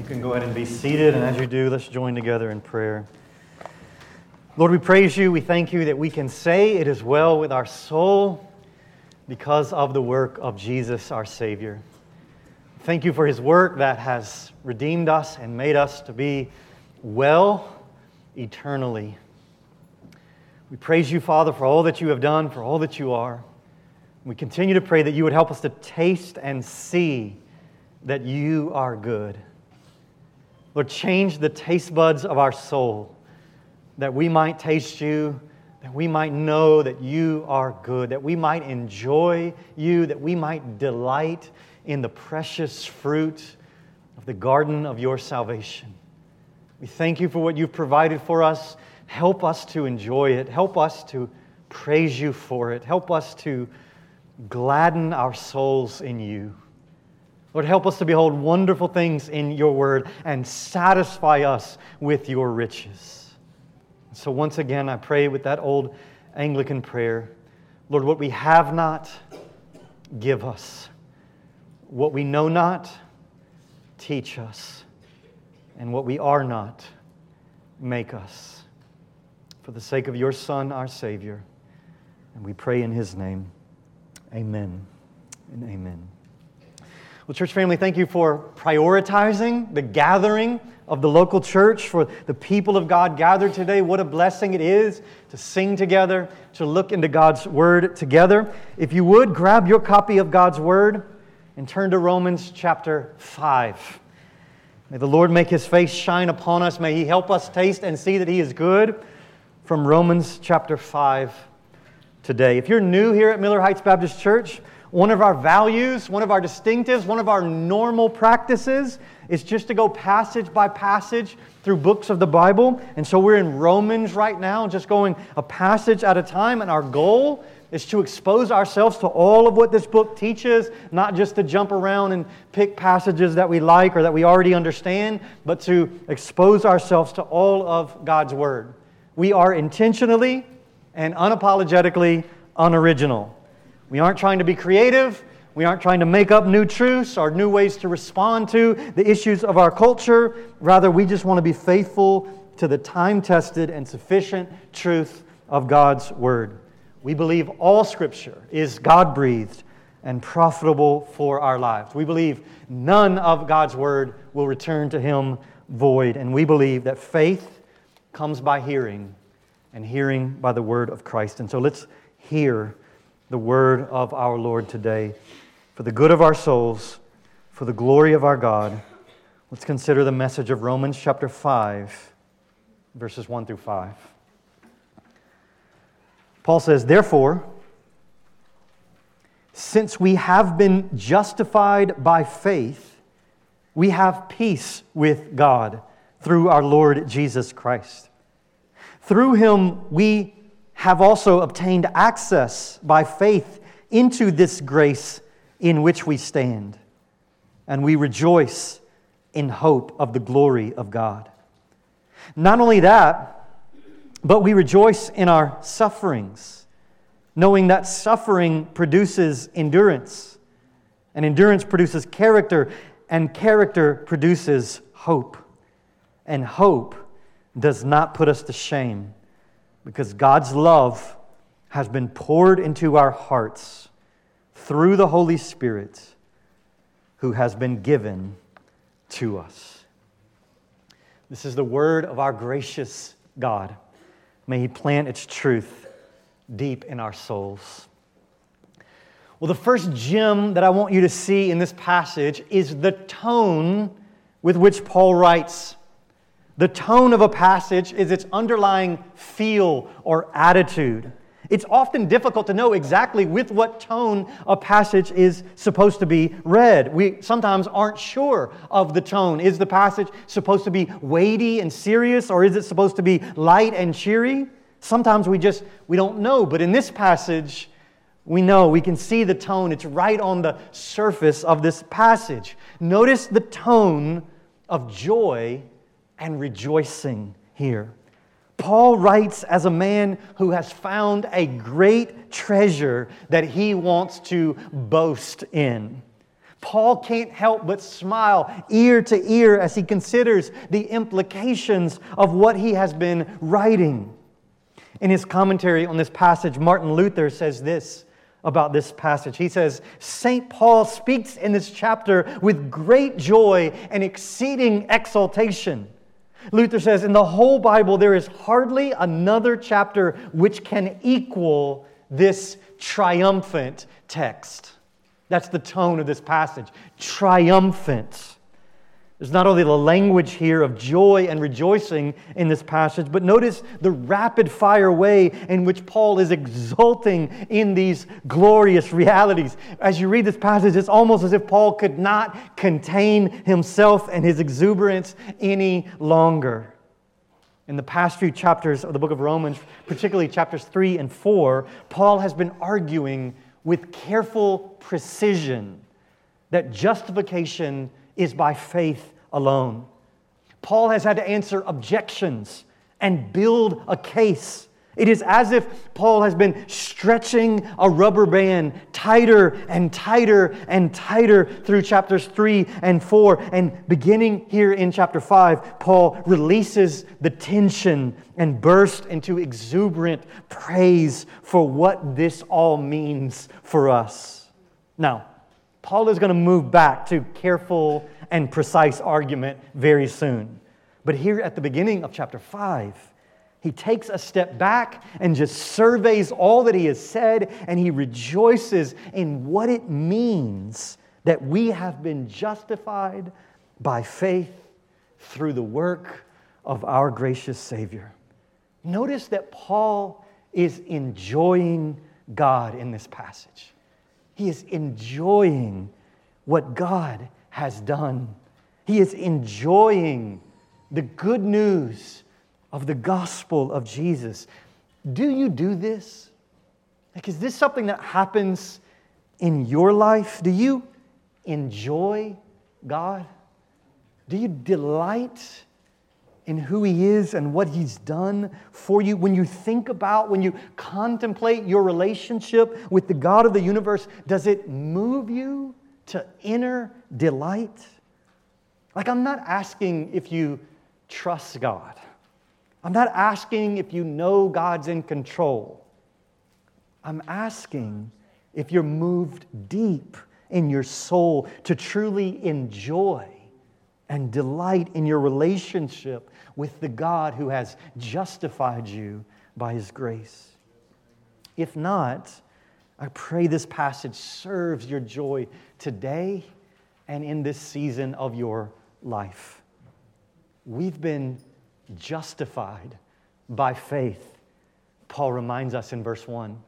You can go ahead and be seated, and as you do, let's join together in prayer. Lord, we praise you. We thank you that we can say it is well with our soul because of the work of Jesus, our Savior. Thank you for his work that has redeemed us and made us to be well eternally. We praise you, Father, for all that you have done, for all that you are. We continue to pray that you would help us to taste and see that you are good. Lord, change the taste buds of our soul that we might taste you, that we might know that you are good, that we might enjoy you, that we might delight in the precious fruit of the garden of your salvation. We thank you for what you've provided for us. Help us to enjoy it. Help us to praise you for it. Help us to gladden our souls in you. Lord, help us to behold wonderful things in your word and satisfy us with your riches. So, once again, I pray with that old Anglican prayer Lord, what we have not, give us. What we know not, teach us. And what we are not, make us. For the sake of your Son, our Savior. And we pray in his name. Amen and amen. Well, church family, thank you for prioritizing the gathering of the local church, for the people of God gathered today. What a blessing it is to sing together, to look into God's Word together. If you would, grab your copy of God's Word and turn to Romans chapter 5. May the Lord make His face shine upon us. May He help us taste and see that He is good. From Romans chapter 5 today. If you're new here at Miller Heights Baptist Church, one of our values, one of our distinctives, one of our normal practices is just to go passage by passage through books of the Bible. And so we're in Romans right now, just going a passage at a time. And our goal is to expose ourselves to all of what this book teaches, not just to jump around and pick passages that we like or that we already understand, but to expose ourselves to all of God's Word. We are intentionally and unapologetically unoriginal. We aren't trying to be creative. We aren't trying to make up new truths or new ways to respond to the issues of our culture. Rather, we just want to be faithful to the time tested and sufficient truth of God's Word. We believe all Scripture is God breathed and profitable for our lives. We believe none of God's Word will return to Him void. And we believe that faith comes by hearing, and hearing by the Word of Christ. And so let's hear the word of our Lord today. For the good of our souls, for the glory of our God, let's consider the message of Romans chapter 5, verses 1 through 5. Paul says, Therefore, since we have been justified by faith, we have peace with God through our Lord Jesus Christ. Through him, we have also obtained access by faith into this grace in which we stand, and we rejoice in hope of the glory of God. Not only that, but we rejoice in our sufferings, knowing that suffering produces endurance, and endurance produces character, and character produces hope. And hope does not put us to shame because God's love has been poured into our hearts through the Holy Spirit who has been given to us. This is the word of our gracious God. May He plant its truth deep in our souls. Well, the first gem that I want you to see in this passage is the tone with which Paul writes. The tone of a passage is its underlying feel or attitude. It's often difficult to know exactly with what tone a passage is supposed to be read. We sometimes aren't sure of the tone. Is the passage supposed to be weighty and serious or is it supposed to be light and cheery? Sometimes we just we don't know, but in this passage we know, we can see the tone. It's right on the surface of this passage. Notice the tone of joy and rejoicing here. Paul writes as a man who has found a great treasure that he wants to boast in. Paul can't help but smile ear to ear as he considers the implications of what he has been writing. In his commentary on this passage, Martin Luther says this about this passage. He says, St. Paul speaks in this chapter with great joy and exceeding exultation. Luther says, In the whole Bible, there is hardly another chapter which can equal this triumphant text. That's the tone of this passage triumphant. There's not only the language here of joy and rejoicing in this passage, but notice the rapid fire way in which Paul is exulting in these glorious realities. As you read this passage, it's almost as if Paul could not contain himself and his exuberance any longer. In the past few chapters of the book of Romans, particularly chapters 3 and 4, Paul has been arguing with careful precision that justification is by faith alone. Paul has had to answer objections and build a case. It is as if Paul has been stretching a rubber band tighter and tighter and tighter through chapters 3 and 4. And beginning here in chapter 5, Paul releases the tension and bursts into exuberant praise for what this all means for us. Now, Paul is going to move back to careful and precise argument very soon. But here at the beginning of chapter 5, he takes a step back and just surveys all that he has said, and he rejoices in what it means that we have been justified by faith through the work of our gracious Savior. Notice that Paul is enjoying God in this passage. He is enjoying what God has done. He is enjoying the good news of the gospel of Jesus. Do you do this? Like, is this something that happens in your life? Do you enjoy God? Do you delight in who He is and what He's done for you? When you think about, when you contemplate your relationship with the God of the universe, does it move you to inner delight? Like, I'm not asking if you trust God. I'm not asking if you know God's in control. I'm asking if you're moved deep in your soul to truly enjoy and delight in your relationship with the God who has justified you by his grace. If not, I pray this passage serves your joy today and in this season of your life. We've been justified by faith. Paul reminds us in verse 1.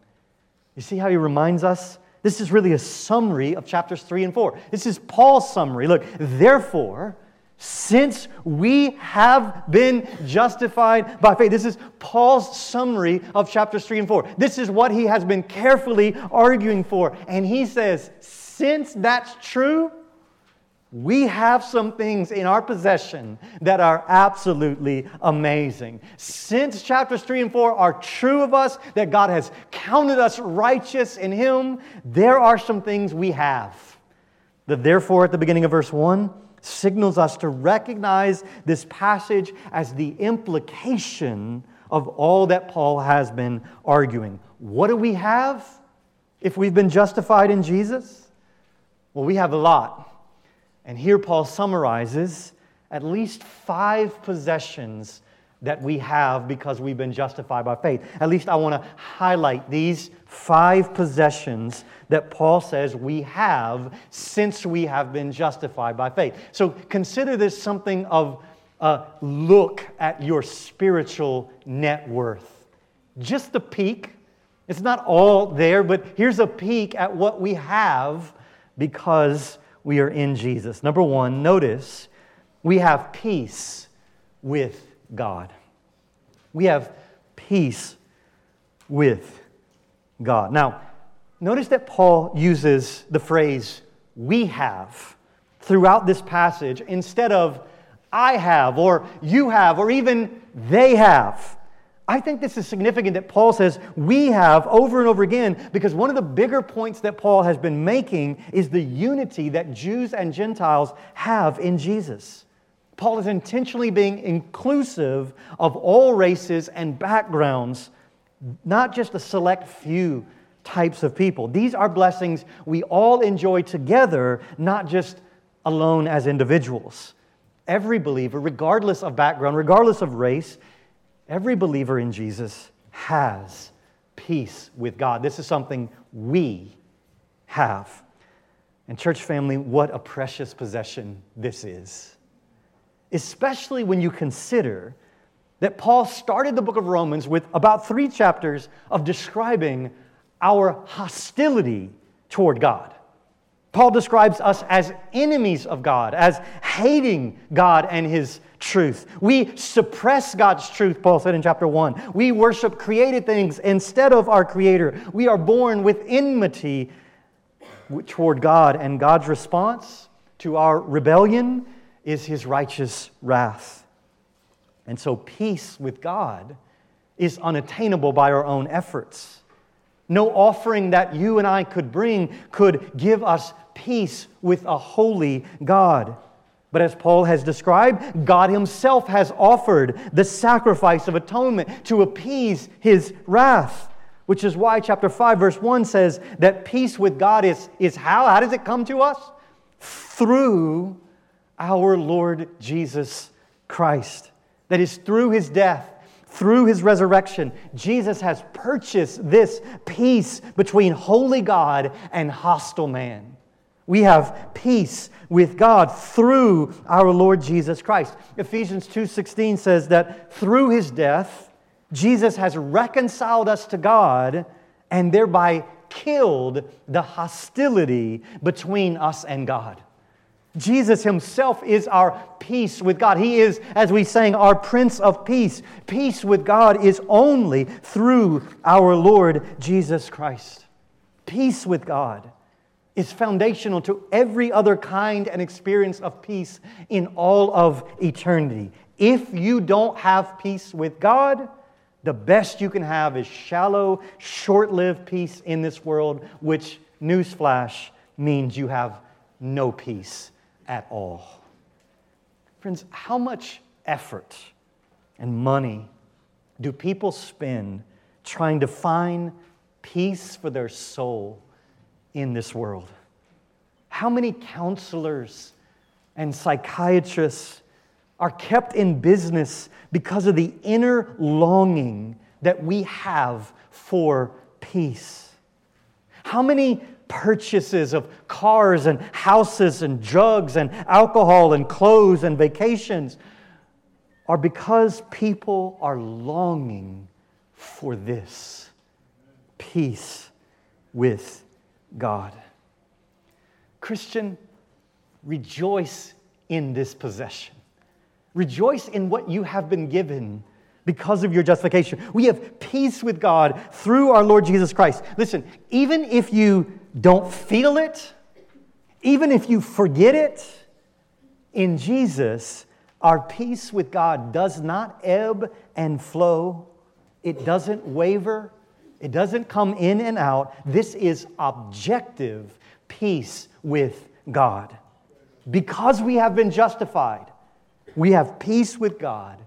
You see how he reminds us? This is really a summary of chapters 3 and 4. This is Paul's summary. Look, therefore, since we have been justified by faith. This is Paul's summary of chapters 3 and 4. This is what he has been carefully arguing for. And he says, since that's true, we have some things in our possession that are absolutely amazing. Since chapters 3 and 4 are true of us, that God has counted us righteous in Him, there are some things we have. The therefore at the beginning of verse 1 signals us to recognize this passage as the implication of all that Paul has been arguing. What do we have if we've been justified in Jesus? Well, we have a lot. And here Paul summarizes at least five possessions that we have because we've been justified by faith. At least I want to highlight these five possessions that Paul says we have since we have been justified by faith. So consider this something of a look at your spiritual net worth. Just a peek. It's not all there, but here's a peek at what we have because we are in Jesus. Number one, notice we have peace with God. We have peace with God. Now, notice that Paul uses the phrase we have throughout this passage instead of I have or you have or even they have. I think this is significant that Paul says we have over and over again because one of the bigger points that Paul has been making is the unity that Jews and Gentiles have in Jesus. Paul is intentionally being inclusive of all races and backgrounds, not just a select few types of people. These are blessings we all enjoy together, not just alone as individuals. Every believer, regardless of background, regardless of race, every believer in Jesus has peace with God. This is something we have. And, church family, what a precious possession this is. Especially when you consider that Paul started the book of Romans with about three chapters of describing our hostility toward God. Paul describes us as enemies of God, as hating God and His truth. We suppress God's truth, Paul said in chapter 1. We worship created things instead of our Creator. We are born with enmity toward God, and God's response to our rebellion is His righteous wrath. And so, peace with God is unattainable by our own efforts. No offering that you and I could bring could give us peace with a holy God. But as Paul has described, God Himself has offered the sacrifice of atonement to appease His wrath, which is why chapter 5, verse 1 says that peace with God is, is how? How does it come to us? Through our Lord Jesus Christ. That is through His death through his resurrection, Jesus has purchased this peace between holy God and hostile man. We have peace with God through our Lord Jesus Christ. Ephesians 2:16 says that through his death, Jesus has reconciled us to God and thereby killed the hostility between us and God. Jesus himself is our peace with God. He is, as we sang, our Prince of Peace. Peace with God is only through our Lord Jesus Christ. Peace with God is foundational to every other kind and experience of peace in all of eternity. If you don't have peace with God, the best you can have is shallow, short lived peace in this world, which, newsflash, means you have no peace at all. Friends, how much effort and money do people spend trying to find peace for their soul in this world? How many counselors and psychiatrists are kept in business because of the inner longing that we have for peace? How many purchases of cars and houses and drugs and alcohol and clothes and vacations are because people are longing for this peace with God. Christian, rejoice in this possession. Rejoice in what you have been given because of your justification. We have peace with God through our Lord Jesus Christ. Listen, even if you don't feel it, even if you forget it, in Jesus, our peace with God does not ebb and flow. It doesn't waver. It doesn't come in and out. This is objective peace with God. Because we have been justified, we have peace with God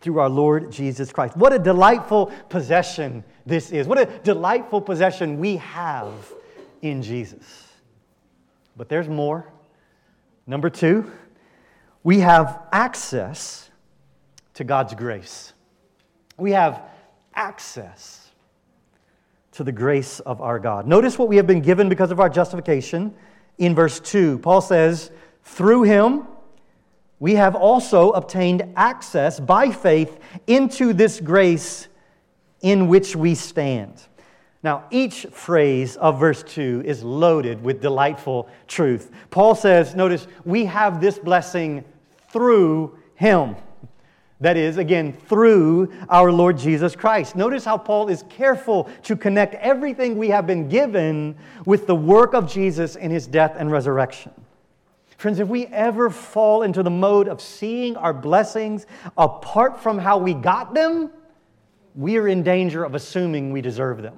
through our Lord Jesus Christ. What a delightful possession this is. What a delightful possession we have in Jesus. But there's more. Number two, we have access to God's grace. We have access to the grace of our God. Notice what we have been given because of our justification in verse 2. Paul says, Through him, we have also obtained access by faith into this grace in which we stand. Now, each phrase of verse 2 is loaded with delightful truth. Paul says, notice, we have this blessing through him. That is, again, through our Lord Jesus Christ. Notice how Paul is careful to connect everything we have been given with the work of Jesus in his death and resurrection. Friends, if we ever fall into the mode of seeing our blessings apart from how we got them, we are in danger of assuming we deserve them.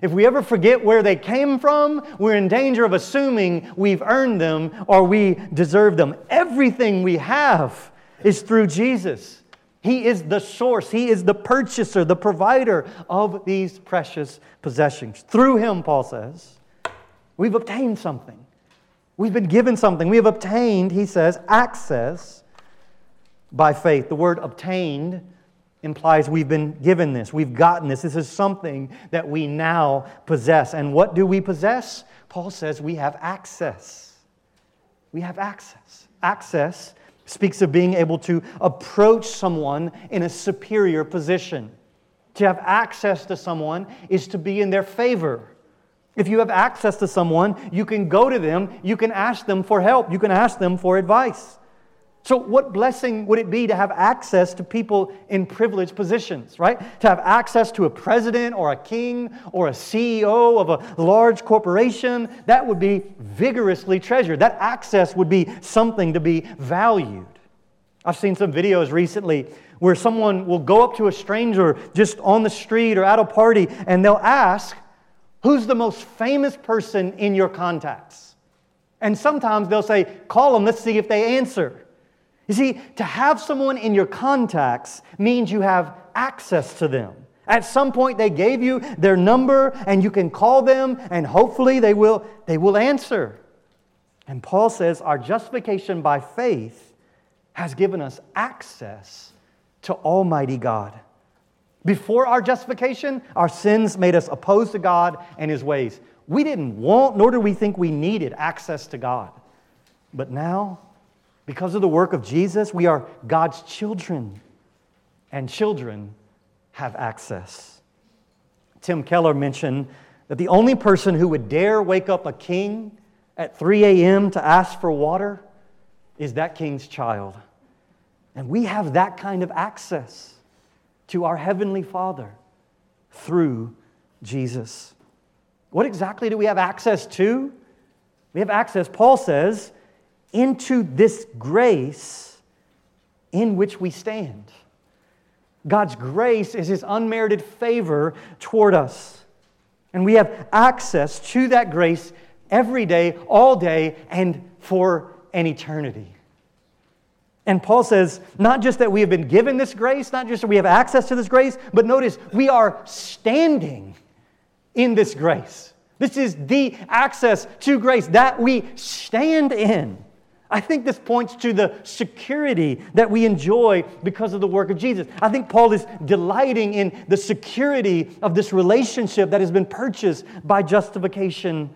If we ever forget where they came from, we're in danger of assuming we've earned them or we deserve them. Everything we have is through Jesus. He is the source, He is the purchaser, the provider of these precious possessions. Through Him, Paul says, we've obtained something. We've been given something. We have obtained, he says, access by faith. The word obtained implies we've been given this, we've gotten this. This is something that we now possess. And what do we possess? Paul says we have access. We have access. Access speaks of being able to approach someone in a superior position. To have access to someone is to be in their favor. If you have access to someone, you can go to them, you can ask them for help, you can ask them for advice. So, what blessing would it be to have access to people in privileged positions, right? To have access to a president or a king or a CEO of a large corporation, that would be vigorously treasured. That access would be something to be valued. I've seen some videos recently where someone will go up to a stranger just on the street or at a party and they'll ask, Who's the most famous person in your contacts? And sometimes they'll say, Call them, let's see if they answer. You see, to have someone in your contacts means you have access to them. At some point, they gave you their number, and you can call them, and hopefully they will, they will answer. And Paul says our justification by faith has given us access to Almighty God. Before our justification, our sins made us opposed to God and His ways. We didn't want, nor did we think we needed access to God. But now, because of the work of Jesus, we are God's children, and children have access. Tim Keller mentioned that the only person who would dare wake up a king at 3 a.m. to ask for water is that king's child. And we have that kind of access to our Heavenly Father through Jesus. What exactly do we have access to? We have access, Paul says, into this grace in which we stand. God's grace is His unmerited favor toward us. And we have access to that grace every day, all day, and for an eternity. And Paul says, not just that we have been given this grace, not just that we have access to this grace, but notice we are standing in this grace. This is the access to grace that we stand in. I think this points to the security that we enjoy because of the work of Jesus. I think Paul is delighting in the security of this relationship that has been purchased by justification.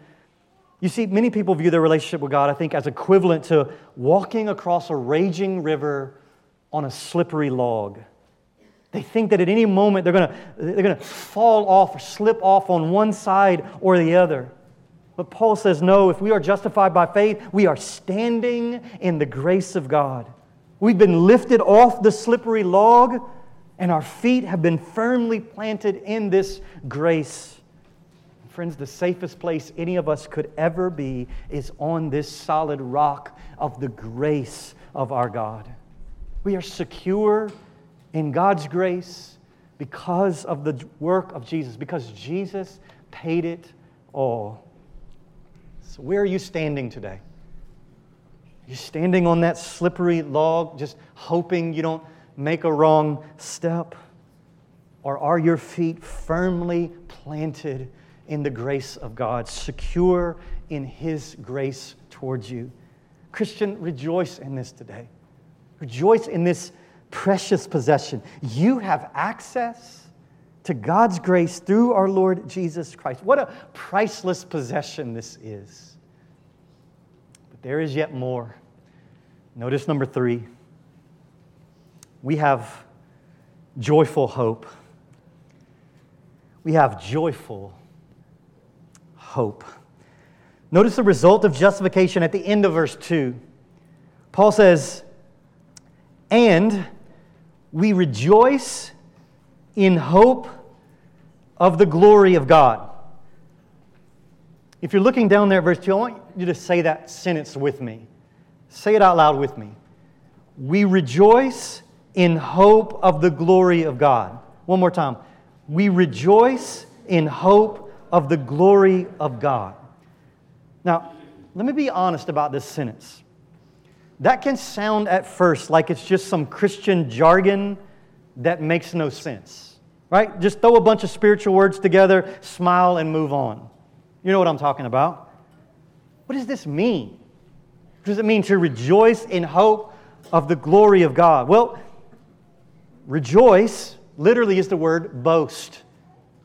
You see, many people view their relationship with God, I think, as equivalent to walking across a raging river on a slippery log. They think that at any moment they're going to they're to fall off or slip off on one side or the other. But Paul says, no, if we are justified by faith, we are standing in the grace of God. We've been lifted off the slippery log, and our feet have been firmly planted in this grace. Friends, the safest place any of us could ever be is on this solid rock of the grace of our God. We are secure in God's grace because of the work of Jesus, because Jesus paid it all. So, where are you standing today? You're standing on that slippery log, just hoping you don't make a wrong step? Or are your feet firmly planted in the grace of God, secure in His grace towards you? Christian, rejoice in this today. Rejoice in this precious possession. You have access to God's grace through our Lord Jesus Christ. What a priceless possession this is. But there is yet more. Notice number three we have joyful hope. We have joyful hope. Notice the result of justification at the end of verse 2. Paul says, And we rejoice in hope of the glory of God. If you're looking down there at verse 2, I want you to say that sentence with me. Say it out loud with me. We rejoice in hope of the glory of God. One more time. We rejoice in hope of the glory of God. Now, let me be honest about this sentence. That can sound at first like it's just some Christian jargon that makes no sense, right? Just throw a bunch of spiritual words together, smile, and move on. You know what I'm talking about. What does this mean? What does it mean to rejoice in hope of the glory of God? Well, rejoice literally is the word boast.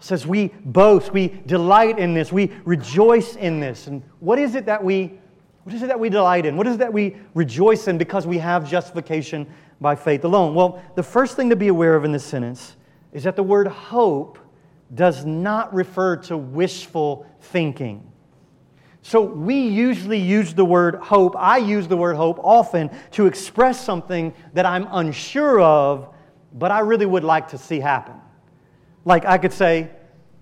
Says we boast, we delight in this, we rejoice in this. And what is it that we what is it that we delight in? What is it that we rejoice in because we have justification by faith alone? Well, the first thing to be aware of in this sentence is that the word hope does not refer to wishful thinking. So we usually use the word hope, I use the word hope often to express something that I'm unsure of, but I really would like to see happen. Like I could say,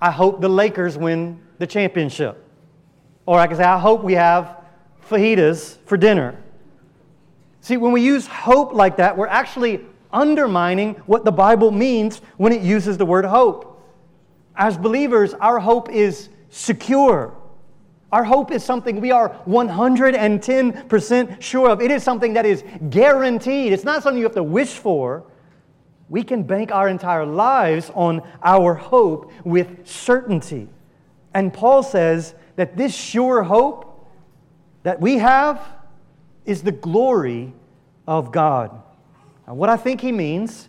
I hope the Lakers win the championship. Or I could say, I hope we have fajitas for dinner. See, when we use hope like that, we're actually undermining what the Bible means when it uses the word hope. As believers, our hope is secure. Our hope is something we are 110% sure of. It is something that is guaranteed. It's not something you have to wish for. We can bank our entire lives on our hope with certainty. And Paul says that this sure hope that we have is the glory of God. Now, what I think he means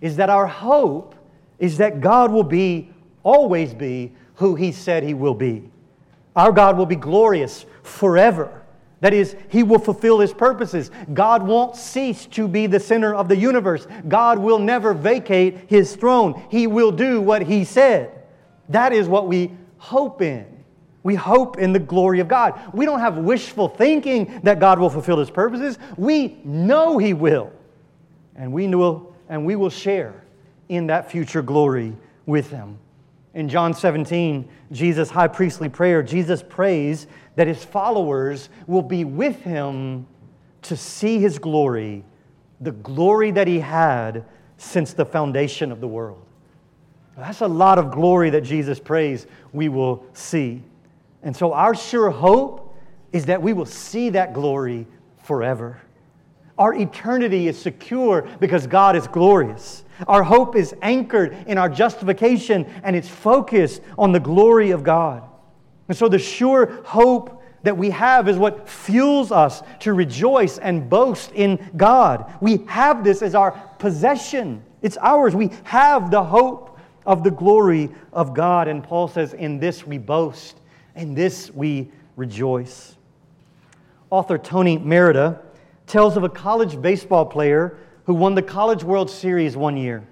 is that our hope is that God will be, always be, who he said he will be. Our God will be glorious forever. That is, He will fulfill His purposes. God won't cease to be the center of the universe. God will never vacate His throne. He will do what He said. That is what we hope in. We hope in the glory of God. We don't have wishful thinking that God will fulfill His purposes. We know He will. And we will, and we will share in that future glory with Him. In John 17, Jesus' high priestly prayer, Jesus prays that his followers will be with him to see his glory, the glory that he had since the foundation of the world. That's a lot of glory that Jesus prays we will see. And so, our sure hope is that we will see that glory forever. Our eternity is secure because God is glorious. Our hope is anchored in our justification and it's focused on the glory of God. And so the sure hope that we have is what fuels us to rejoice and boast in God. We have this as our possession, it's ours. We have the hope of the glory of God. And Paul says, In this we boast, in this we rejoice. Author Tony Merida tells of a college baseball player who won the College World Series one year.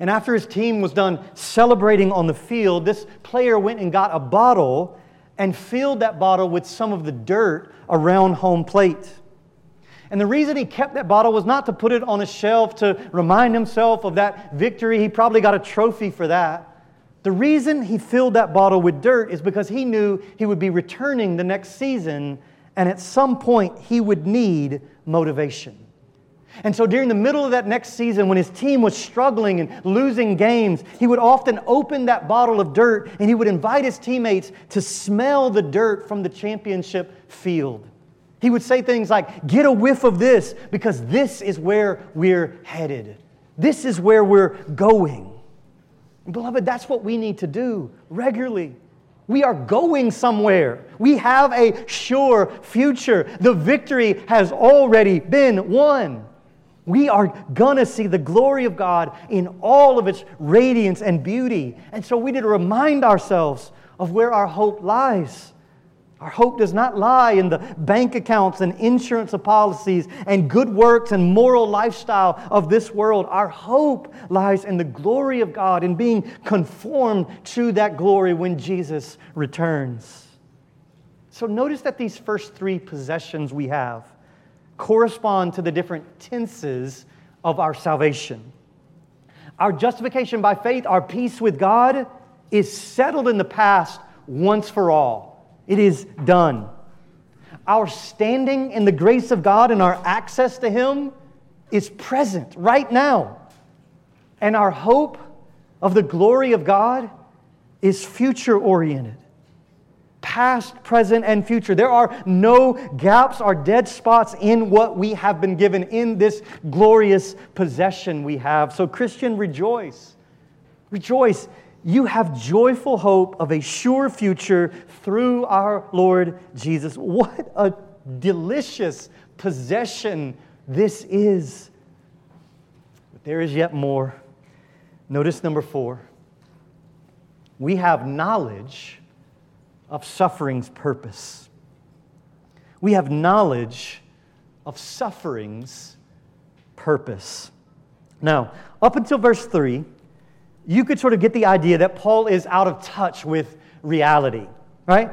And after his team was done celebrating on the field, this player went and got a bottle and filled that bottle with some of the dirt around home plate. And the reason he kept that bottle was not to put it on a shelf to remind himself of that victory. He probably got a trophy for that. The reason he filled that bottle with dirt is because he knew he would be returning the next season, and at some point he would need motivation. And so during the middle of that next season, when his team was struggling and losing games, he would often open that bottle of dirt and he would invite his teammates to smell the dirt from the championship field. He would say things like, Get a whiff of this because this is where we're headed. This is where we're going. And beloved, that's what we need to do regularly. We are going somewhere. We have a sure future. The victory has already been won. We are gonna see the glory of God in all of its radiance and beauty. And so we need to remind ourselves of where our hope lies. Our hope does not lie in the bank accounts and insurance policies and good works and moral lifestyle of this world. Our hope lies in the glory of God and being conformed to that glory when Jesus returns. So notice that these first three possessions we have correspond to the different tenses of our salvation. Our justification by faith, our peace with God, is settled in the past once for all. It is done. Our standing in the grace of God and our access to Him is present right now. And our hope of the glory of God is future oriented past, present, and future. There are no gaps or dead spots in what we have been given in this glorious possession we have. So, Christian, rejoice. Rejoice. You have joyful hope of a sure future through our Lord Jesus. What a delicious possession this is. But there is yet more. Notice number four. We have knowledge of suffering's purpose. We have knowledge of suffering's purpose. Now, up until verse 3, you could sort of get the idea that Paul is out of touch with reality, right?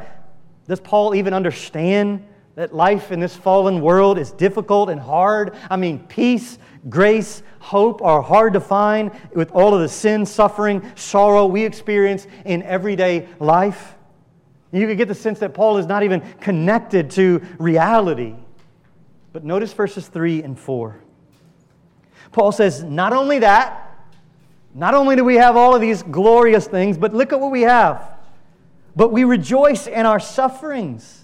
Does Paul even understand that life in this fallen world is difficult and hard? I mean, peace, grace, hope are hard to find with all of the sin, suffering, sorrow we experience in everyday life. You could get the sense that Paul is not even connected to reality. But notice verses 3 and 4. Paul says, Not only that, not only do we have all of these glorious things, but look at what we have. But we rejoice in our sufferings,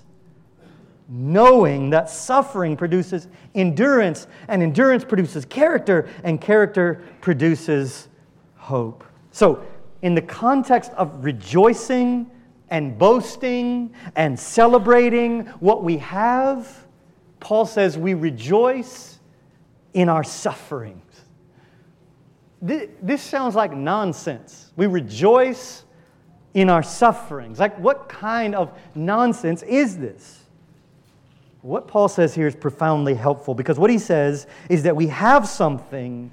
knowing that suffering produces endurance, and endurance produces character, and character produces hope. So, in the context of rejoicing and boasting and celebrating what we have, Paul says we rejoice in our sufferings. This sounds like nonsense. We rejoice in our sufferings. Like, what kind of nonsense is this? What Paul says here is profoundly helpful because what he says is that we have something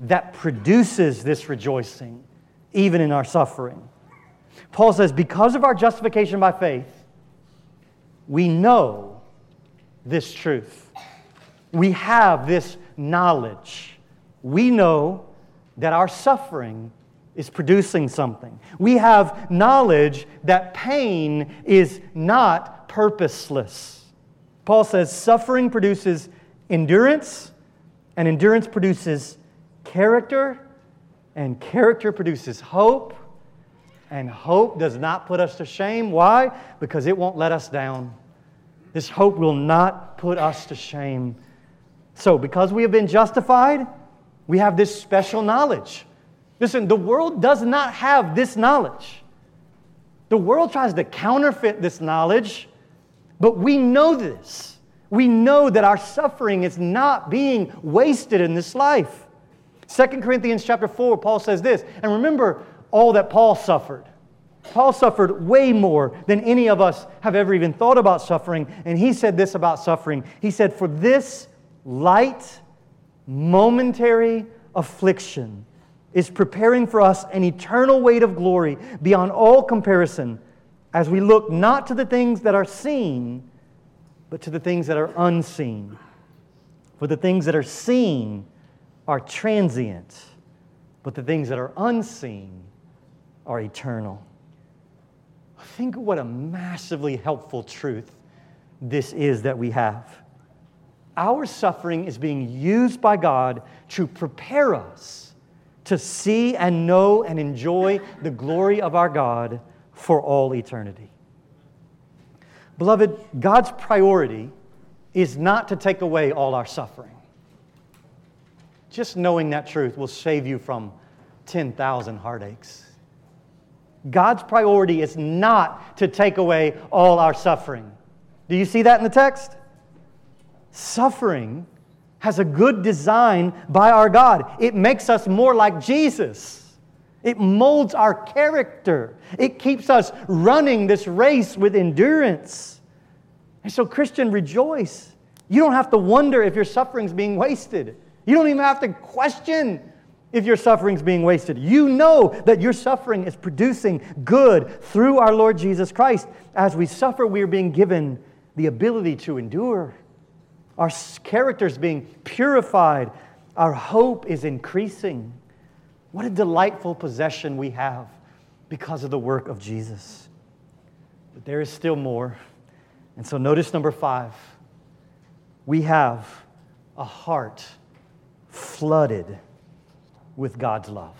that produces this rejoicing, even in our suffering. Paul says, because of our justification by faith, we know this truth. We have this knowledge. We know that our suffering is producing something. We have knowledge that pain is not purposeless. Paul says suffering produces endurance, and endurance produces character, and character produces hope, and hope does not put us to shame. Why? Because it won't let us down. This hope will not put us to shame. So, because we have been justified, we have this special knowledge. Listen, the world does not have this knowledge. The world tries to counterfeit this knowledge, but we know this. We know that our suffering is not being wasted in this life. 2 Corinthians chapter 4, Paul says this, and remember, all that Paul suffered. Paul suffered way more than any of us have ever even thought about suffering. And he said this about suffering. He said, For this light, momentary affliction is preparing for us an eternal weight of glory beyond all comparison as we look not to the things that are seen, but to the things that are unseen. For the things that are seen are transient, but the things that are unseen are eternal. Think what a massively helpful truth this is that we have. Our suffering is being used by God to prepare us to see and know and enjoy the glory of our God for all eternity. Beloved, God's priority is not to take away all our suffering. Just knowing that truth will save you from 10,000 heartaches. God's priority is not to take away all our suffering. Do you see that in the text? Suffering has a good design by our God. It makes us more like Jesus. It molds our character. It keeps us running this race with endurance. And so, Christian, rejoice. You don't have to wonder if your suffering's being wasted. You don't even have to question if your suffering is being wasted. You know that your suffering is producing good through our Lord Jesus Christ. As we suffer, we are being given the ability to endure. Our character is being purified. Our hope is increasing. What a delightful possession we have because of the work of Jesus. But there is still more. And so, notice number five we have a heart flooded with God's love.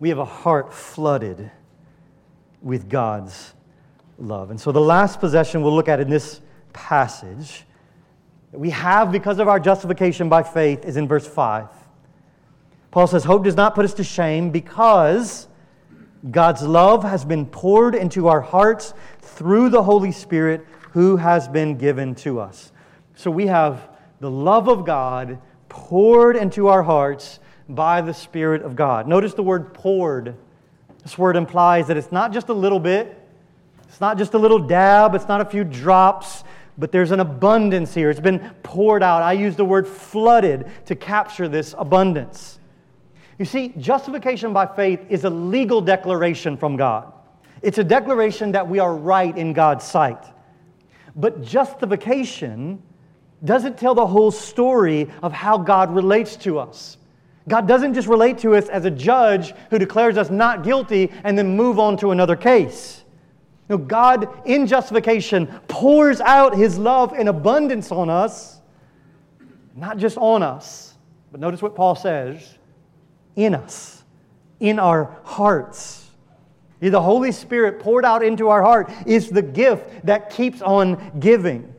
We have a heart flooded with God's love. And so the last possession we'll look at in this passage that we have because of our justification by faith is in verse 5. Paul says, Hope does not put us to shame because God's love has been poured into our hearts through the Holy Spirit who has been given to us. So we have the love of God poured into our hearts by the Spirit of God. Notice the word poured. This word implies that it's not just a little bit, it's not just a little dab, it's not a few drops, but there's an abundance here. It's been poured out. I use the word flooded to capture this abundance. You see, justification by faith is a legal declaration from God. It's a declaration that we are right in God's sight. But justification doesn't tell the whole story of how God relates to us. God doesn't just relate to us as a judge who declares us not guilty and then move on to another case. No, God, in justification, pours out his love in abundance on us, not just on us, but notice what Paul says in us, in our hearts. The Holy Spirit poured out into our heart is the gift that keeps on giving.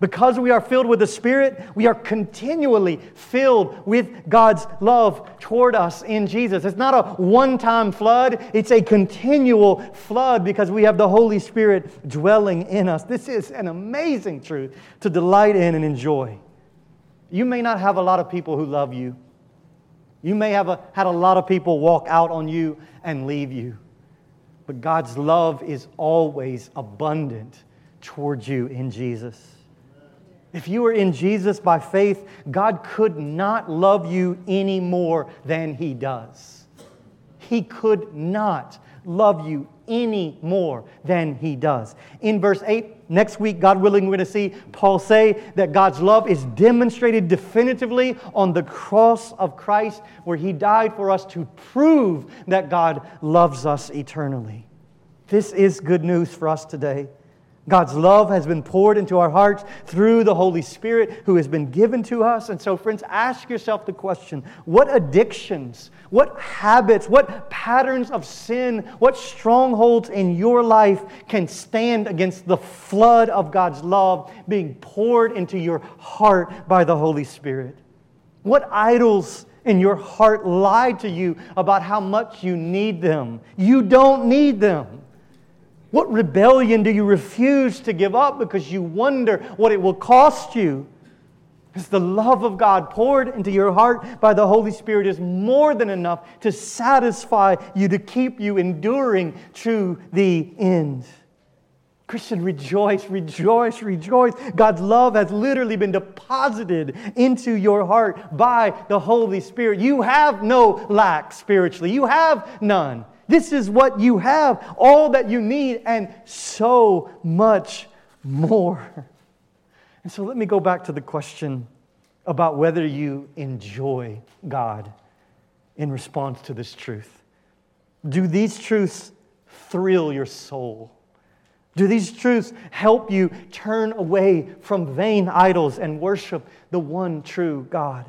Because we are filled with the Spirit, we are continually filled with God's love toward us in Jesus. It's not a one time flood, it's a continual flood because we have the Holy Spirit dwelling in us. This is an amazing truth to delight in and enjoy. You may not have a lot of people who love you, you may have a, had a lot of people walk out on you and leave you. But God's love is always abundant towards you in Jesus. If you are in Jesus by faith, God could not love you any more than He does. He could not love you any more than He does. In verse 8, next week, God willing, we're going to see Paul say that God's love is demonstrated definitively on the cross of Christ, where He died for us to prove that God loves us eternally. This is good news for us today. God's love has been poured into our hearts through the Holy Spirit who has been given to us. And so, friends, ask yourself the question what addictions, what habits, what patterns of sin, what strongholds in your life can stand against the flood of God's love being poured into your heart by the Holy Spirit? What idols in your heart lie to you about how much you need them? You don't need them. What rebellion do you refuse to give up because you wonder what it will cost you? Because the love of God poured into your heart by the Holy Spirit is more than enough to satisfy you, to keep you enduring to the end. Christian, rejoice, rejoice, rejoice. God's love has literally been deposited into your heart by the Holy Spirit. You have no lack spiritually, you have none. This is what you have, all that you need, and so much more. And so let me go back to the question about whether you enjoy God in response to this truth. Do these truths thrill your soul? Do these truths help you turn away from vain idols and worship the one true God?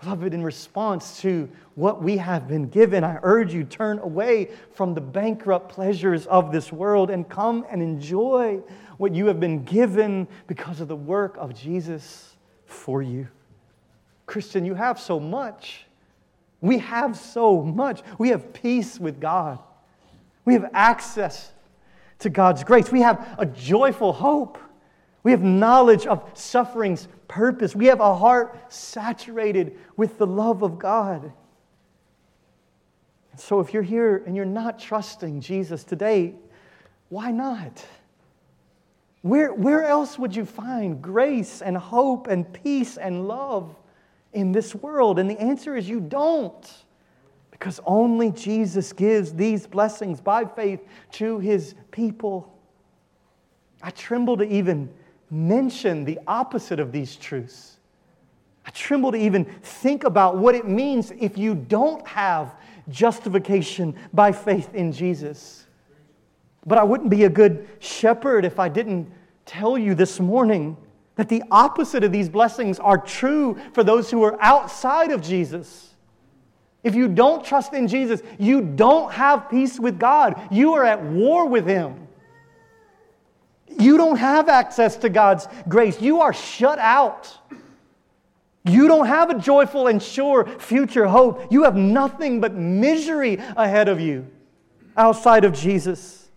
Beloved, in response to what we have been given, I urge you turn away from the bankrupt pleasures of this world and come and enjoy what you have been given because of the work of Jesus for you. Christian, you have so much. We have so much. We have peace with God. We have access to God's grace. We have a joyful hope. We have knowledge of suffering's purpose. We have a heart saturated with the love of God. So if you're here and you're not trusting Jesus today, why not? Where, where else would you find grace and hope and peace and love in this world? And the answer is you don't. Because only Jesus gives these blessings by faith to his people. I tremble to even mention the opposite of these truths. I tremble to even think about what it means if you don't have justification by faith in Jesus. But I wouldn't be a good shepherd if I didn't tell you this morning that the opposite of these blessings are true for those who are outside of Jesus. If you don't trust in Jesus, you don't have peace with God. You are at war with Him. You don't have access to God's grace. You are shut out. You don't have a joyful and sure future hope. You have nothing but misery ahead of you outside of Jesus.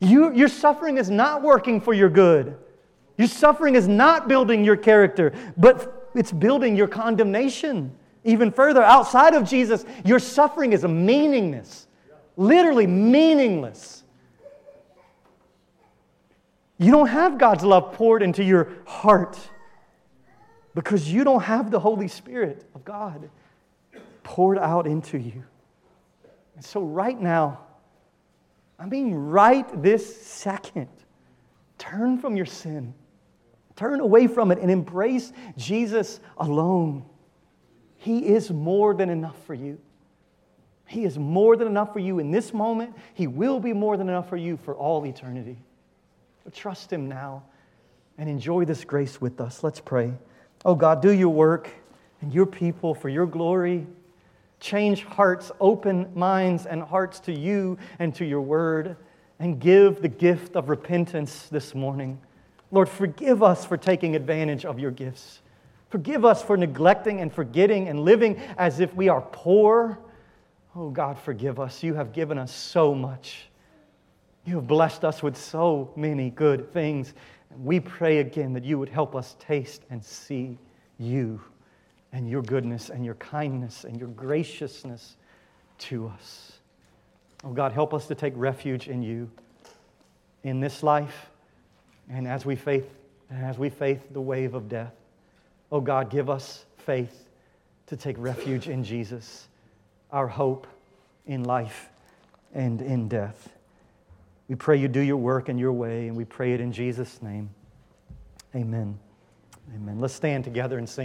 You, your suffering is not working for your good. Your suffering is not building your character, but it's building your condemnation. Even further, outside of Jesus, your suffering is meaningless, literally meaningless. You don't have God's love poured into your heart because you don't have the Holy Spirit of God poured out into you. And so, right now, I mean, right this second, turn from your sin, turn away from it, and embrace Jesus alone. He is more than enough for you. He is more than enough for you in this moment. He will be more than enough for you for all eternity. But trust Him now and enjoy this grace with us. Let's pray. Oh God, do your work and your people for your glory. Change hearts, open minds and hearts to you and to your word, and give the gift of repentance this morning. Lord, forgive us for taking advantage of your gifts. Forgive us for neglecting and forgetting and living as if we are poor. Oh God, forgive us. You have given us so much. You have blessed us with so many good things. We pray again that you would help us taste and see you and your goodness and your kindness and your graciousness to us. Oh God, help us to take refuge in you in this life and as we faith as we faith the wave of death. Oh God, give us faith to take refuge in Jesus, our hope in life and in death. We pray you do your work in your way, and we pray it in Jesus' name. Amen. Amen. Let's stand together and sing.